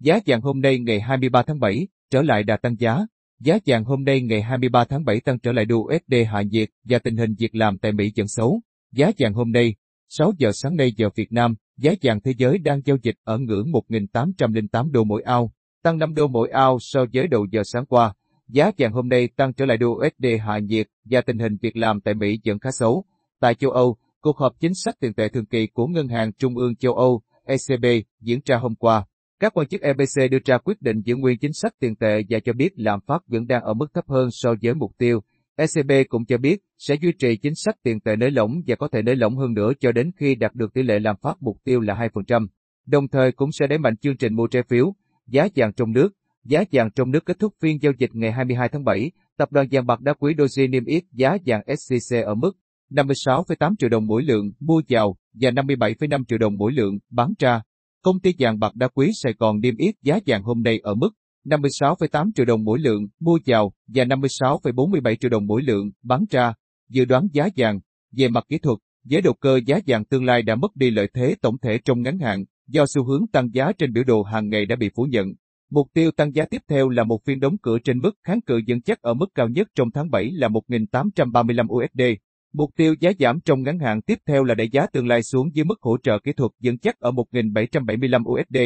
Giá vàng hôm nay ngày 23 tháng 7 trở lại đà tăng giá. Giá vàng hôm nay ngày 23 tháng 7 tăng trở lại đô USD hạ nhiệt và tình hình việc làm tại Mỹ vẫn xấu. Giá vàng hôm nay, 6 giờ sáng nay giờ Việt Nam, giá vàng thế giới đang giao dịch ở ngưỡng 1.808 đô mỗi ao, tăng 5 đô mỗi ao so với đầu giờ sáng qua. Giá vàng hôm nay tăng trở lại đô USD hạ nhiệt và tình hình việc làm tại Mỹ vẫn khá xấu. Tại châu Âu, cuộc họp chính sách tiền tệ thường kỳ của Ngân hàng Trung ương châu Âu, ECB, diễn ra hôm qua. Các quan chức EBC đưa ra quyết định giữ nguyên chính sách tiền tệ và cho biết lạm phát vẫn đang ở mức thấp hơn so với mục tiêu. ECB cũng cho biết sẽ duy trì chính sách tiền tệ nới lỏng và có thể nới lỏng hơn nữa cho đến khi đạt được tỷ lệ lạm phát mục tiêu là 2%. Đồng thời cũng sẽ đẩy mạnh chương trình mua trái phiếu, giá vàng trong nước. Giá vàng trong nước kết thúc phiên giao dịch ngày 22 tháng 7, tập đoàn vàng bạc đá quý Doji niêm yết giá vàng SJC ở mức 56,8 triệu đồng mỗi lượng mua vào và 57,5 triệu đồng mỗi lượng bán ra. Công ty vàng bạc đá quý Sài Gòn niêm yết giá vàng hôm nay ở mức 56,8 triệu đồng mỗi lượng mua vào và 56,47 triệu đồng mỗi lượng bán ra. Dự đoán giá vàng, về mặt kỹ thuật, giới đầu cơ giá vàng tương lai đã mất đi lợi thế tổng thể trong ngắn hạn do xu hướng tăng giá trên biểu đồ hàng ngày đã bị phủ nhận. Mục tiêu tăng giá tiếp theo là một phiên đóng cửa trên mức kháng cự dẫn chắc ở mức cao nhất trong tháng 7 là 1.835 USD. Mục tiêu giá giảm trong ngắn hạn tiếp theo là đẩy giá tương lai xuống dưới mức hỗ trợ kỹ thuật dẫn chắc ở 1.775 USD.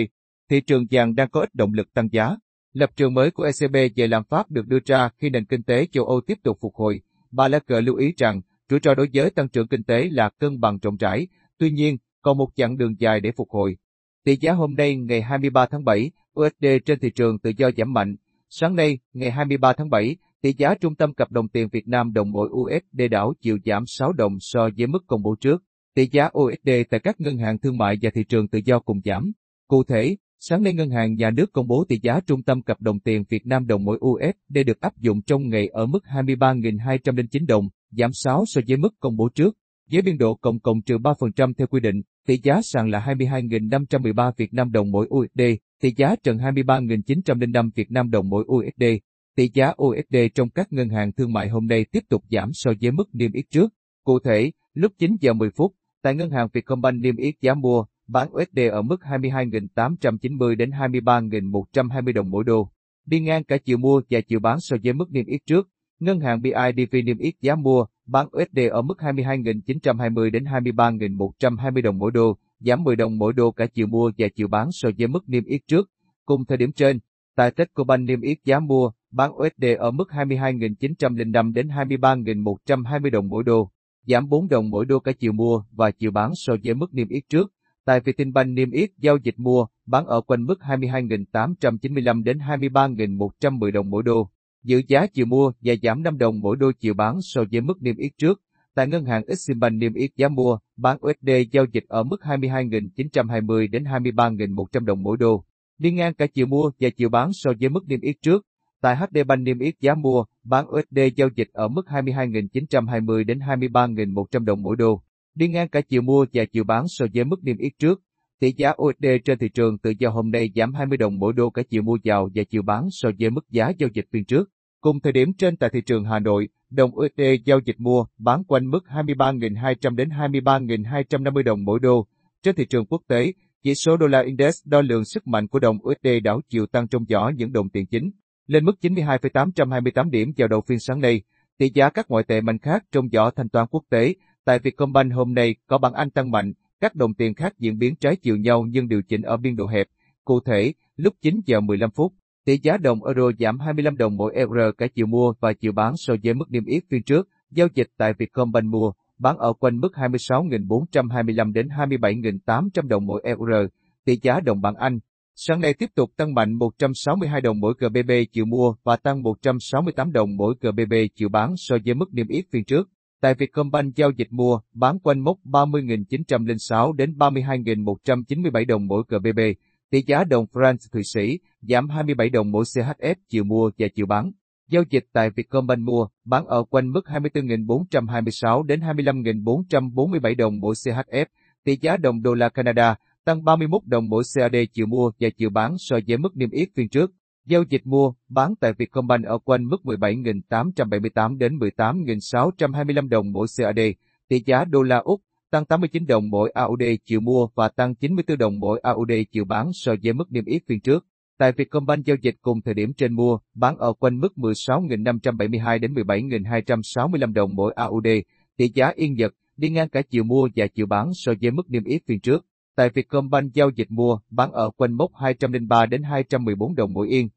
Thị trường vàng đang có ít động lực tăng giá. Lập trường mới của ECB về lạm phát được đưa ra khi nền kinh tế châu Âu tiếp tục phục hồi. Bà Lagarde lưu ý rằng, rủi ro đối với tăng trưởng kinh tế là cân bằng rộng rãi, tuy nhiên, còn một chặng đường dài để phục hồi. Tỷ giá hôm nay ngày 23 tháng 7, USD trên thị trường tự do giảm mạnh. Sáng nay, ngày 23 tháng 7, tỷ giá trung tâm cặp đồng tiền Việt Nam đồng mỗi USD đảo chiều giảm 6 đồng so với mức công bố trước. Tỷ giá USD tại các ngân hàng thương mại và thị trường tự do cùng giảm. Cụ thể, sáng nay Ngân hàng Nhà nước công bố tỷ giá trung tâm cặp đồng tiền Việt Nam đồng mỗi USD được áp dụng trong ngày ở mức 23.209 đồng, giảm 6 so với mức công bố trước. Với biên độ cộng cộng trừ 3% theo quy định, tỷ giá sàn là 22.513 Việt Nam đồng mỗi USD, tỷ giá trần 23.905 Việt Nam đồng mỗi USD. Tỷ giá USD trong các ngân hàng thương mại hôm nay tiếp tục giảm so với mức niêm yết trước. Cụ thể, lúc 9 giờ 10 phút, tại ngân hàng Vietcombank niêm yết giá mua, bán USD ở mức 22.890 đến 23.120 đồng mỗi đô. Đi ngang cả chiều mua và chiều bán so với mức niêm yết trước, ngân hàng BIDV niêm yết giá mua, bán USD ở mức 22.920 đến 23.120 đồng mỗi đô, giảm 10 đồng mỗi đô cả chiều mua và chiều bán so với mức niêm yết trước. Cùng thời điểm trên, tại Techcombank niêm yết giá mua, bán USD ở mức 22.905 đến 23.120 đồng mỗi đô, giảm 4 đồng mỗi đô cả chiều mua và chiều bán so với mức niêm yết trước. Tại Vietinbank niêm yết giao dịch mua, bán ở quanh mức 22.895 đến 23.110 đồng mỗi đô. Giữ giá chiều mua và giảm 5 đồng mỗi đô chiều bán so với mức niêm yết trước. Tại ngân hàng Eximbank niêm yết giá mua, bán USD giao dịch ở mức 22.920 đến 23.100 đồng mỗi đô. Đi ngang cả chiều mua và chiều bán so với mức niêm yết trước. Tại HD Bank niêm yết giá mua, bán USD giao dịch ở mức 22.920 đến 23.100 đồng mỗi đô. Đi ngang cả chiều mua và chiều bán so với mức niêm yết trước. Tỷ giá USD trên thị trường tự do hôm nay giảm 20 đồng mỗi đô cả chiều mua vào và chiều bán so với mức giá giao dịch phiên trước. Cùng thời điểm trên tại thị trường Hà Nội, đồng USD giao dịch mua bán quanh mức 23.200 đến 23.250 đồng mỗi đô. Trên thị trường quốc tế, chỉ số đô la index đo lường sức mạnh của đồng USD đảo chiều tăng trong giỏ những đồng tiền chính, lên mức 92,828 điểm vào đầu phiên sáng nay. Tỷ giá các ngoại tệ mạnh khác trong giỏ thanh toán quốc tế, tại Vietcombank hôm nay có bảng Anh tăng mạnh, các đồng tiền khác diễn biến trái chiều nhau nhưng điều chỉnh ở biên độ hẹp. Cụ thể, lúc 9 giờ 15 phút, tỷ giá đồng euro giảm 25 đồng mỗi euro cả chiều mua và chiều bán so với mức niêm yết phiên trước. Giao dịch tại Vietcombank mua, bán ở quanh mức 26.425 đến 27.800 đồng mỗi euro. Tỷ giá đồng bảng Anh sáng nay tiếp tục tăng mạnh 162 đồng mỗi GBP chiều mua và tăng 168 đồng mỗi GBP chiều bán so với mức niêm yết phiên trước. Tại Vietcombank giao dịch mua, bán quanh mốc 30.906 đến 32.197 đồng mỗi GBP. Tỷ giá đồng franc Thụy Sĩ giảm 27 đồng mỗi CHF chiều mua và chiều bán. Giao dịch tại Vietcombank mua, bán ở quanh mức 24.426 đến 25.447 đồng mỗi CHF. Tỷ giá đồng đô la Canada tăng 31 đồng mỗi CAD chiều mua và chiều bán so với mức niêm yết phiên trước. Giao dịch mua, bán tại Vietcombank ở quanh mức 17.878 đến 18.625 đồng mỗi CAD. Tỷ giá đô la Úc tăng 89 đồng mỗi AUD chiều mua và tăng 94 đồng mỗi AUD chiều bán so với mức niêm yết phiên trước. Tại Vietcombank giao dịch cùng thời điểm trên mua, bán ở quanh mức 16.572 đến 17.265 đồng mỗi AUD, tỷ giá yên nhật đi ngang cả chiều mua và chiều bán so với mức niêm yết phiên trước. Tại Vietcombank giao dịch mua, bán ở quanh mốc 203 đến 214 đồng mỗi yên.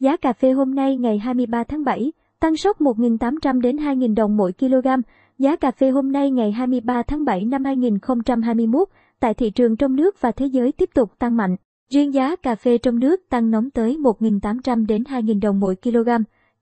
Giá cà phê hôm nay ngày 23 tháng 7 tăng sốc 1.800 đến 2.000 đồng mỗi kg. Giá cà phê hôm nay ngày 23 tháng 7 năm 2021 tại thị trường trong nước và thế giới tiếp tục tăng mạnh. Riêng giá cà phê trong nước tăng nóng tới 1.800 đến 2.000 đồng mỗi kg.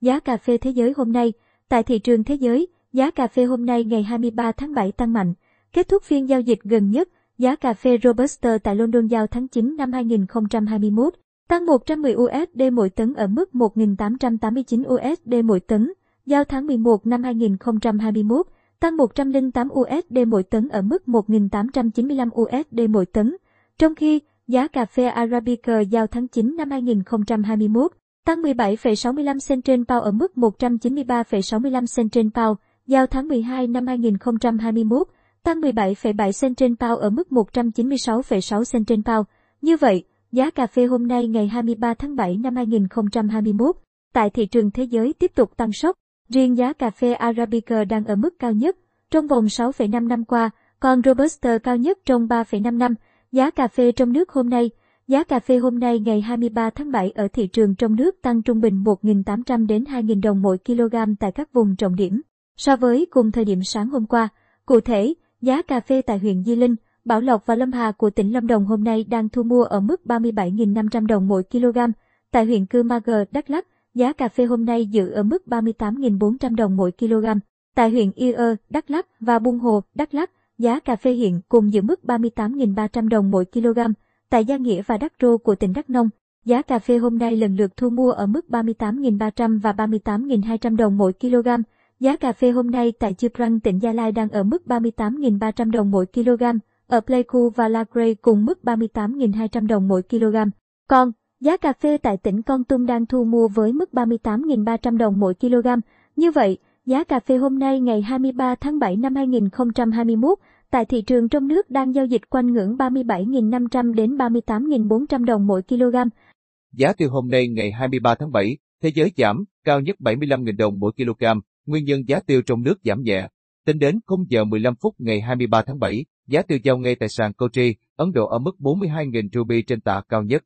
Giá cà phê thế giới hôm nay, tại thị trường thế giới, giá cà phê hôm nay ngày 23 tháng 7 tăng mạnh. Kết thúc phiên giao dịch gần nhất, giá cà phê Robusta tại London giao tháng 9 năm 2021 tăng 110 USD mỗi tấn ở mức 1.889 USD mỗi tấn, giao tháng 11 năm 2021 tăng 108 USD mỗi tấn ở mức 1.895 USD mỗi tấn. Trong khi, giá cà phê Arabica giao tháng 9 năm 2021 tăng 17,65 cent trên bao ở mức 193,65 cent trên bao, giao tháng 12 năm 2021 tăng 17,7 cent trên bao ở mức 196,6 cent trên bao. Như vậy, giá cà phê hôm nay ngày 23 tháng 7 năm 2021 tại thị trường thế giới tiếp tục tăng sốc. Riêng giá cà phê Arabica đang ở mức cao nhất trong vòng 6,5 năm qua, còn Robusta cao nhất trong 3,5 năm. Giá cà phê trong nước hôm nay Giá cà phê hôm nay ngày 23 tháng 7 ở thị trường trong nước tăng trung bình 1.800 đến 2.000 đồng mỗi kg tại các vùng trọng điểm, so với cùng thời điểm sáng hôm qua. Cụ thể, giá cà phê tại huyện Di Linh, Bảo Lộc và Lâm Hà của tỉnh Lâm Đồng hôm nay đang thu mua ở mức 37.500 đồng mỗi kg. Tại huyện Cư Ma Gờ, Đắk Lắk, giá cà phê hôm nay giữ ở mức 38.400 đồng mỗi kg. Tại huyện Ia, Đắk Lắk và Buôn Hồ, Đắk Lắk, giá cà phê hiện cùng giữ mức 38.300 đồng mỗi kg. Tại Gia Nghĩa và Đắk Rô của tỉnh Đắk Nông, giá cà phê hôm nay lần lượt thu mua ở mức 38.300 và 38.200 đồng mỗi kg. Giá cà phê hôm nay tại Chư Prang tỉnh Gia Lai đang ở mức 38.300 đồng mỗi kg, ở Pleiku và La Grey cùng mức 38.200 đồng mỗi kg. Còn, giá cà phê tại tỉnh Con Tum đang thu mua với mức 38.300 đồng mỗi kg. Như vậy, giá cà phê hôm nay ngày 23 tháng 7 năm 2021 tại thị trường trong nước đang giao dịch quanh ngưỡng 37.500 đến 38.400 đồng mỗi kg. Giá tiêu hôm nay ngày 23 tháng 7, thế giới giảm, cao nhất 75.000 đồng mỗi kg, nguyên nhân giá tiêu trong nước giảm nhẹ. Tính đến 0 giờ 15 phút ngày 23 tháng 7, giá tiêu giao ngay tại sàn Kochi, Ấn Độ ở mức 42.000 ruby trên tạ cao nhất,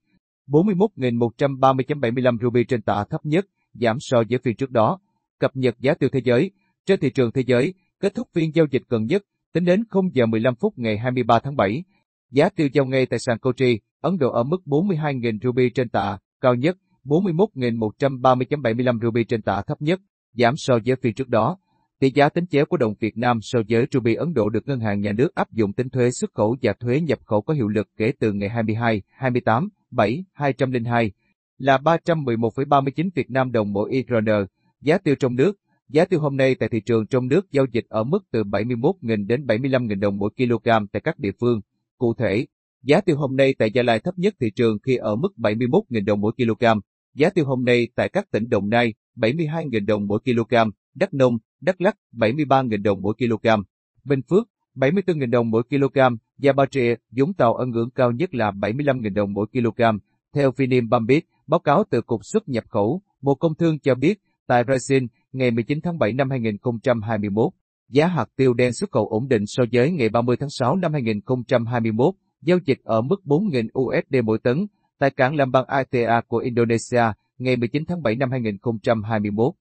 41.130.75 ruby trên tạ thấp nhất, giảm so với phiên trước đó. Cập nhật giá tiêu thế giới, trên thị trường thế giới, kết thúc phiên giao dịch gần nhất, Tính đến 0 giờ 15 phút ngày 23 tháng 7, giá tiêu giao ngay tại sàn Kochi, Ấn Độ ở mức 42.000 ruby trên tạ, cao nhất, 41.130.75 ruby trên tạ thấp nhất, giảm so với phiên trước đó. Tỷ giá tính chéo của đồng Việt Nam so với ruby Ấn Độ được ngân hàng nhà nước áp dụng tính thuế xuất khẩu và thuế nhập khẩu có hiệu lực kể từ ngày 22, 28, 7, 202 là 311,39 Việt Nam đồng mỗi IRN. Giá tiêu trong nước Giá tiêu hôm nay tại thị trường trong nước giao dịch ở mức từ 71.000 đến 75.000 đồng mỗi kg tại các địa phương. Cụ thể, giá tiêu hôm nay tại Gia Lai thấp nhất thị trường khi ở mức 71.000 đồng mỗi kg. Giá tiêu hôm nay tại các tỉnh Đồng Nai 72.000 đồng mỗi kg, Đắk Nông, Đắk Lắk 73.000 đồng mỗi kg, Bình Phước 74.000 đồng mỗi kg, Gia Ba Trịa, Vũng Tàu ở ngưỡng cao nhất là 75.000 đồng mỗi kg. Theo Finim Bambit, báo cáo từ Cục xuất nhập khẩu, Bộ Công Thương cho biết, tại Brazil, ngày 19 tháng 7 năm 2021, giá hạt tiêu đen xuất khẩu ổn định so với ngày 30 tháng 6 năm 2021, giao dịch ở mức 4.000 USD mỗi tấn, tại cảng lâm Bang ITA của Indonesia, ngày 19 tháng 7 năm 2021.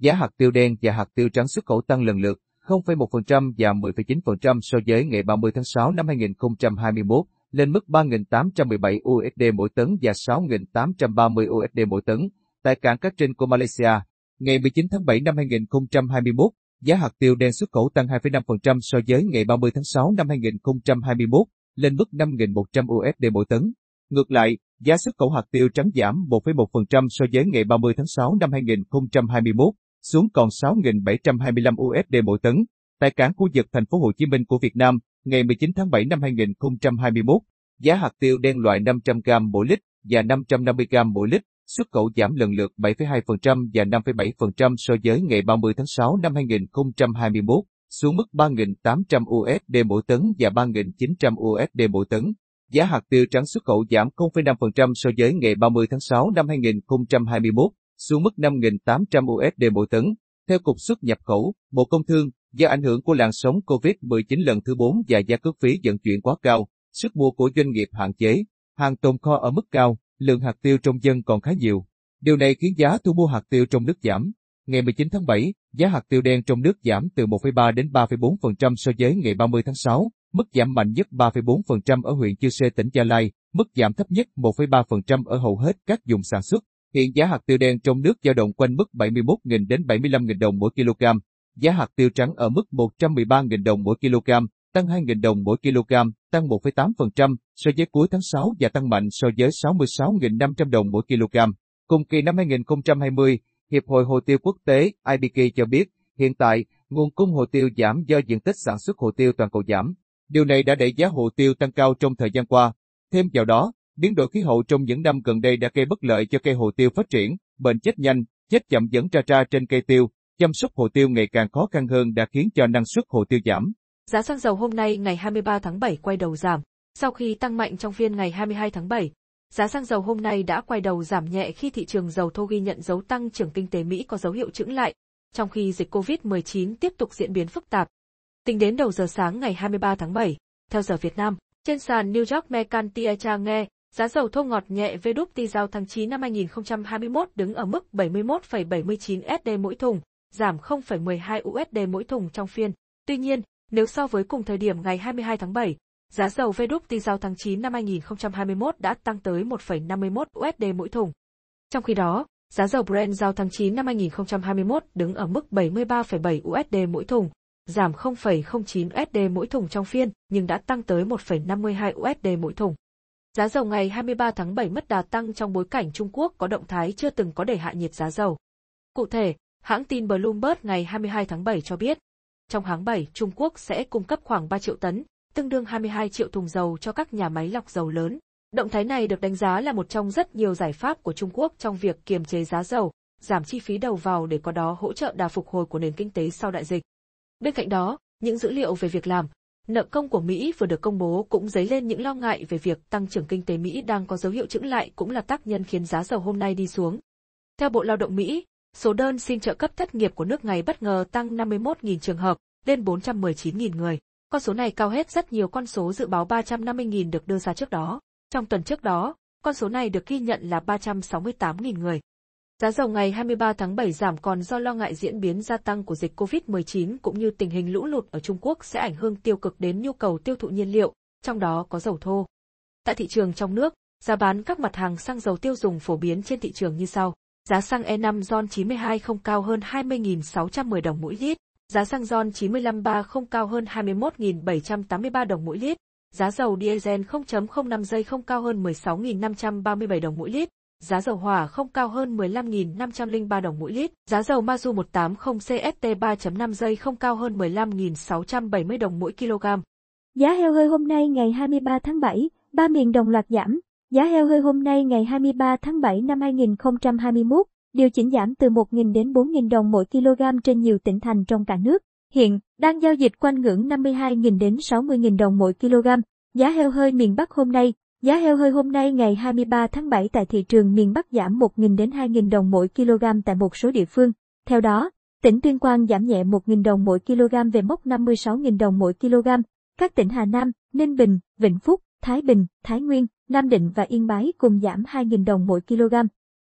Giá hạt tiêu đen và hạt tiêu trắng xuất khẩu tăng lần lượt 0,1% và 10,9% so với ngày 30 tháng 6 năm 2021, lên mức 3.817 USD mỗi tấn và 6.830 USD mỗi tấn, tại cảng Cát trên của Malaysia. Ngày 19 tháng 7 năm 2021, giá hạt tiêu đen xuất khẩu tăng 2,5% so với ngày 30 tháng 6 năm 2021, lên mức 5.100 USD mỗi tấn. Ngược lại, giá xuất khẩu hạt tiêu trắng giảm 1,1% so với ngày 30 tháng 6 năm 2021, xuống còn 6.725 USD mỗi tấn. Tại cảng khu vực thành phố Hồ Chí Minh của Việt Nam, ngày 19 tháng 7 năm 2021, giá hạt tiêu đen loại 500g mỗi lít và 550g mỗi lít xuất khẩu giảm lần lượt 7,2% và 5,7% so với ngày 30 tháng 6 năm 2021, xuống mức 3.800 USD mỗi tấn và 3.900 USD mỗi tấn giá hạt tiêu trắng xuất khẩu giảm 0,5% so với ngày 30 tháng 6 năm 2021, xuống mức 5.800 USD mỗi tấn. Theo Cục xuất nhập khẩu, Bộ Công Thương, do ảnh hưởng của làn sóng COVID-19 lần thứ 4 và giá cước phí vận chuyển quá cao, sức mua của doanh nghiệp hạn chế, hàng tồn kho ở mức cao, lượng hạt tiêu trong dân còn khá nhiều. Điều này khiến giá thu mua hạt tiêu trong nước giảm. Ngày 19 tháng 7, giá hạt tiêu đen trong nước giảm từ 1,3 đến 3,4% so với ngày 30 tháng 6, mức giảm mạnh nhất 3,4% ở huyện Chư Sê tỉnh Gia Lai, mức giảm thấp nhất 1,3% ở hầu hết các vùng sản xuất. Hiện giá hạt tiêu đen trong nước dao động quanh mức 71.000 đến 75.000 đồng mỗi kg. Giá hạt tiêu trắng ở mức 113.000 đồng mỗi kg, tăng 2.000 đồng mỗi kg, tăng 1,8% so với cuối tháng 6 và tăng mạnh so với 66.500 đồng mỗi kg. Cùng kỳ năm 2020, Hiệp hội Hồ tiêu Quốc tế IBK cho biết, hiện tại, nguồn cung hồ tiêu giảm do diện tích sản xuất hồ tiêu toàn cầu giảm. Điều này đã đẩy giá hồ tiêu tăng cao trong thời gian qua. Thêm vào đó, biến đổi khí hậu trong những năm gần đây đã gây bất lợi cho cây hồ tiêu phát triển, bệnh chết nhanh, chết chậm dẫn ra ra trên cây tiêu, chăm sóc hồ tiêu ngày càng khó khăn hơn đã khiến cho năng suất hồ tiêu giảm. Giá xăng dầu hôm nay ngày 23 tháng 7 quay đầu giảm. Sau khi tăng mạnh trong phiên ngày 22 tháng 7, giá xăng dầu hôm nay đã quay đầu giảm nhẹ khi thị trường dầu thô ghi nhận dấu tăng trưởng kinh tế Mỹ có dấu hiệu chững lại, trong khi dịch COVID-19 tiếp tục diễn biến phức tạp. Tính đến đầu giờ sáng ngày 23 tháng 7, theo giờ Việt Nam, trên sàn New York Mercantile nghe, giá dầu thô ngọt nhẹ WTI giao tháng 9 năm 2021 đứng ở mức 71,79 USD mỗi thùng, giảm 0,12 USD mỗi thùng trong phiên. Tuy nhiên, nếu so với cùng thời điểm ngày 22 tháng 7, giá dầu WTI giao tháng 9 năm 2021 đã tăng tới 1,51 USD mỗi thùng. Trong khi đó, giá dầu Brent giao tháng 9 năm 2021 đứng ở mức 73,7 USD mỗi thùng, giảm 0,09 USD mỗi thùng trong phiên, nhưng đã tăng tới 1,52 USD mỗi thùng. Giá dầu ngày 23 tháng 7 mất đà tăng trong bối cảnh Trung Quốc có động thái chưa từng có để hạ nhiệt giá dầu. Cụ thể, hãng tin Bloomberg ngày 22 tháng 7 cho biết, trong tháng 7 Trung Quốc sẽ cung cấp khoảng 3 triệu tấn, tương đương 22 triệu thùng dầu cho các nhà máy lọc dầu lớn. Động thái này được đánh giá là một trong rất nhiều giải pháp của Trung Quốc trong việc kiềm chế giá dầu, giảm chi phí đầu vào để có đó hỗ trợ đà phục hồi của nền kinh tế sau đại dịch. Bên cạnh đó, những dữ liệu về việc làm, nợ công của Mỹ vừa được công bố cũng dấy lên những lo ngại về việc tăng trưởng kinh tế Mỹ đang có dấu hiệu chững lại cũng là tác nhân khiến giá dầu hôm nay đi xuống. Theo Bộ Lao động Mỹ, số đơn xin trợ cấp thất nghiệp của nước này bất ngờ tăng 51.000 trường hợp, lên 419.000 người. Con số này cao hết rất nhiều con số dự báo 350.000 được đưa ra trước đó. Trong tuần trước đó, con số này được ghi nhận là 368.000 người. Giá dầu ngày 23 tháng 7 giảm còn do lo ngại diễn biến gia tăng của dịch COVID-19 cũng như tình hình lũ lụt ở Trung Quốc sẽ ảnh hưởng tiêu cực đến nhu cầu tiêu thụ nhiên liệu, trong đó có dầu thô. Tại thị trường trong nước, giá bán các mặt hàng xăng dầu tiêu dùng phổ biến trên thị trường như sau. Giá xăng E5 RON 92 không cao hơn 20.610 đồng mỗi lít, giá xăng RON 95 3 không cao hơn 21.783 đồng mỗi lít, giá dầu diesel 0.05 giây không cao hơn 16.537 đồng mỗi lít, giá dầu hỏa không cao hơn 15.503 đồng mỗi lít, giá dầu Mazu 180 CST 3.5 giây không cao hơn 15.670 đồng mỗi kg. Giá heo hơi hôm nay ngày 23 tháng 7, ba miền đồng loạt giảm. Giá heo hơi hôm nay ngày 23 tháng 7 năm 2021 điều chỉnh giảm từ 1.000 đến 4.000 đồng mỗi kg trên nhiều tỉnh thành trong cả nước. Hiện, đang giao dịch quanh ngưỡng 52.000 đến 60.000 đồng mỗi kg. Giá heo hơi miền Bắc hôm nay, giá heo hơi hôm nay ngày 23 tháng 7 tại thị trường miền Bắc giảm 1.000 đến 2.000 đồng mỗi kg tại một số địa phương. Theo đó, tỉnh Tuyên Quang giảm nhẹ 1.000 đồng mỗi kg về mốc 56.000 đồng mỗi kg. Các tỉnh Hà Nam, Ninh Bình, Vĩnh Phúc, Thái Bình, Thái Nguyên, Nam Định và Yên Bái cùng giảm 2.000 đồng mỗi kg.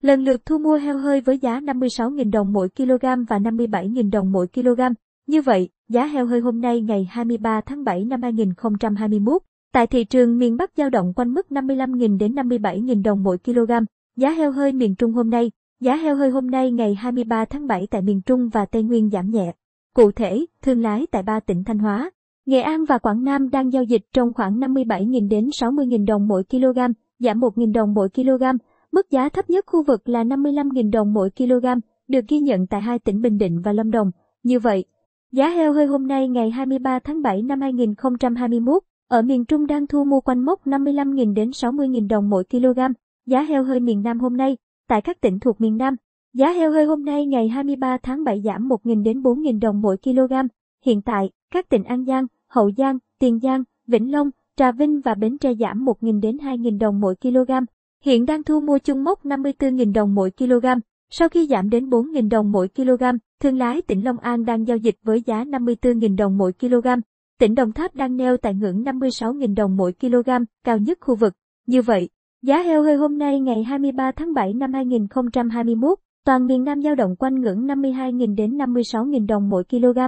Lần lượt thu mua heo hơi với giá 56.000 đồng mỗi kg và 57.000 đồng mỗi kg. Như vậy, giá heo hơi hôm nay ngày 23 tháng 7 năm 2021 tại thị trường miền Bắc dao động quanh mức 55.000 đến 57.000 đồng mỗi kg. Giá heo hơi miền Trung hôm nay, giá heo hơi hôm nay ngày 23 tháng 7 tại miền Trung và Tây Nguyên giảm nhẹ. Cụ thể, thương lái tại ba tỉnh Thanh Hóa, Nghệ An và Quảng Nam đang giao dịch trong khoảng 57.000 đến 60.000 đồng mỗi kg, giảm 1.000 đồng mỗi kg. Mức giá thấp nhất khu vực là 55.000 đồng mỗi kg, được ghi nhận tại hai tỉnh Bình Định và Lâm Đồng. Như vậy, giá heo hơi hôm nay ngày 23 tháng 7 năm 2021 ở miền Trung đang thu mua quanh mốc 55.000 đến 60.000 đồng mỗi kg. Giá heo hơi miền Nam hôm nay, tại các tỉnh thuộc miền Nam, giá heo hơi hôm nay ngày 23 tháng 7 giảm 1.000 đến 4.000 đồng mỗi kg. Hiện tại, các tỉnh An Giang, Hậu Giang, Tiền Giang, Vĩnh Long, Trà Vinh và Bến Tre giảm 1.000 đến 2.000 đồng mỗi kg. Hiện đang thu mua chung mốc 54.000 đồng mỗi kg. Sau khi giảm đến 4.000 đồng mỗi kg, thương lái tỉnh Long An đang giao dịch với giá 54.000 đồng mỗi kg. Tỉnh Đồng Tháp đang neo tại ngưỡng 56.000 đồng mỗi kg, cao nhất khu vực. Như vậy, giá heo hơi hôm nay ngày 23 tháng 7 năm 2021, toàn miền Nam dao động quanh ngưỡng 52.000 đến 56.000 đồng mỗi kg.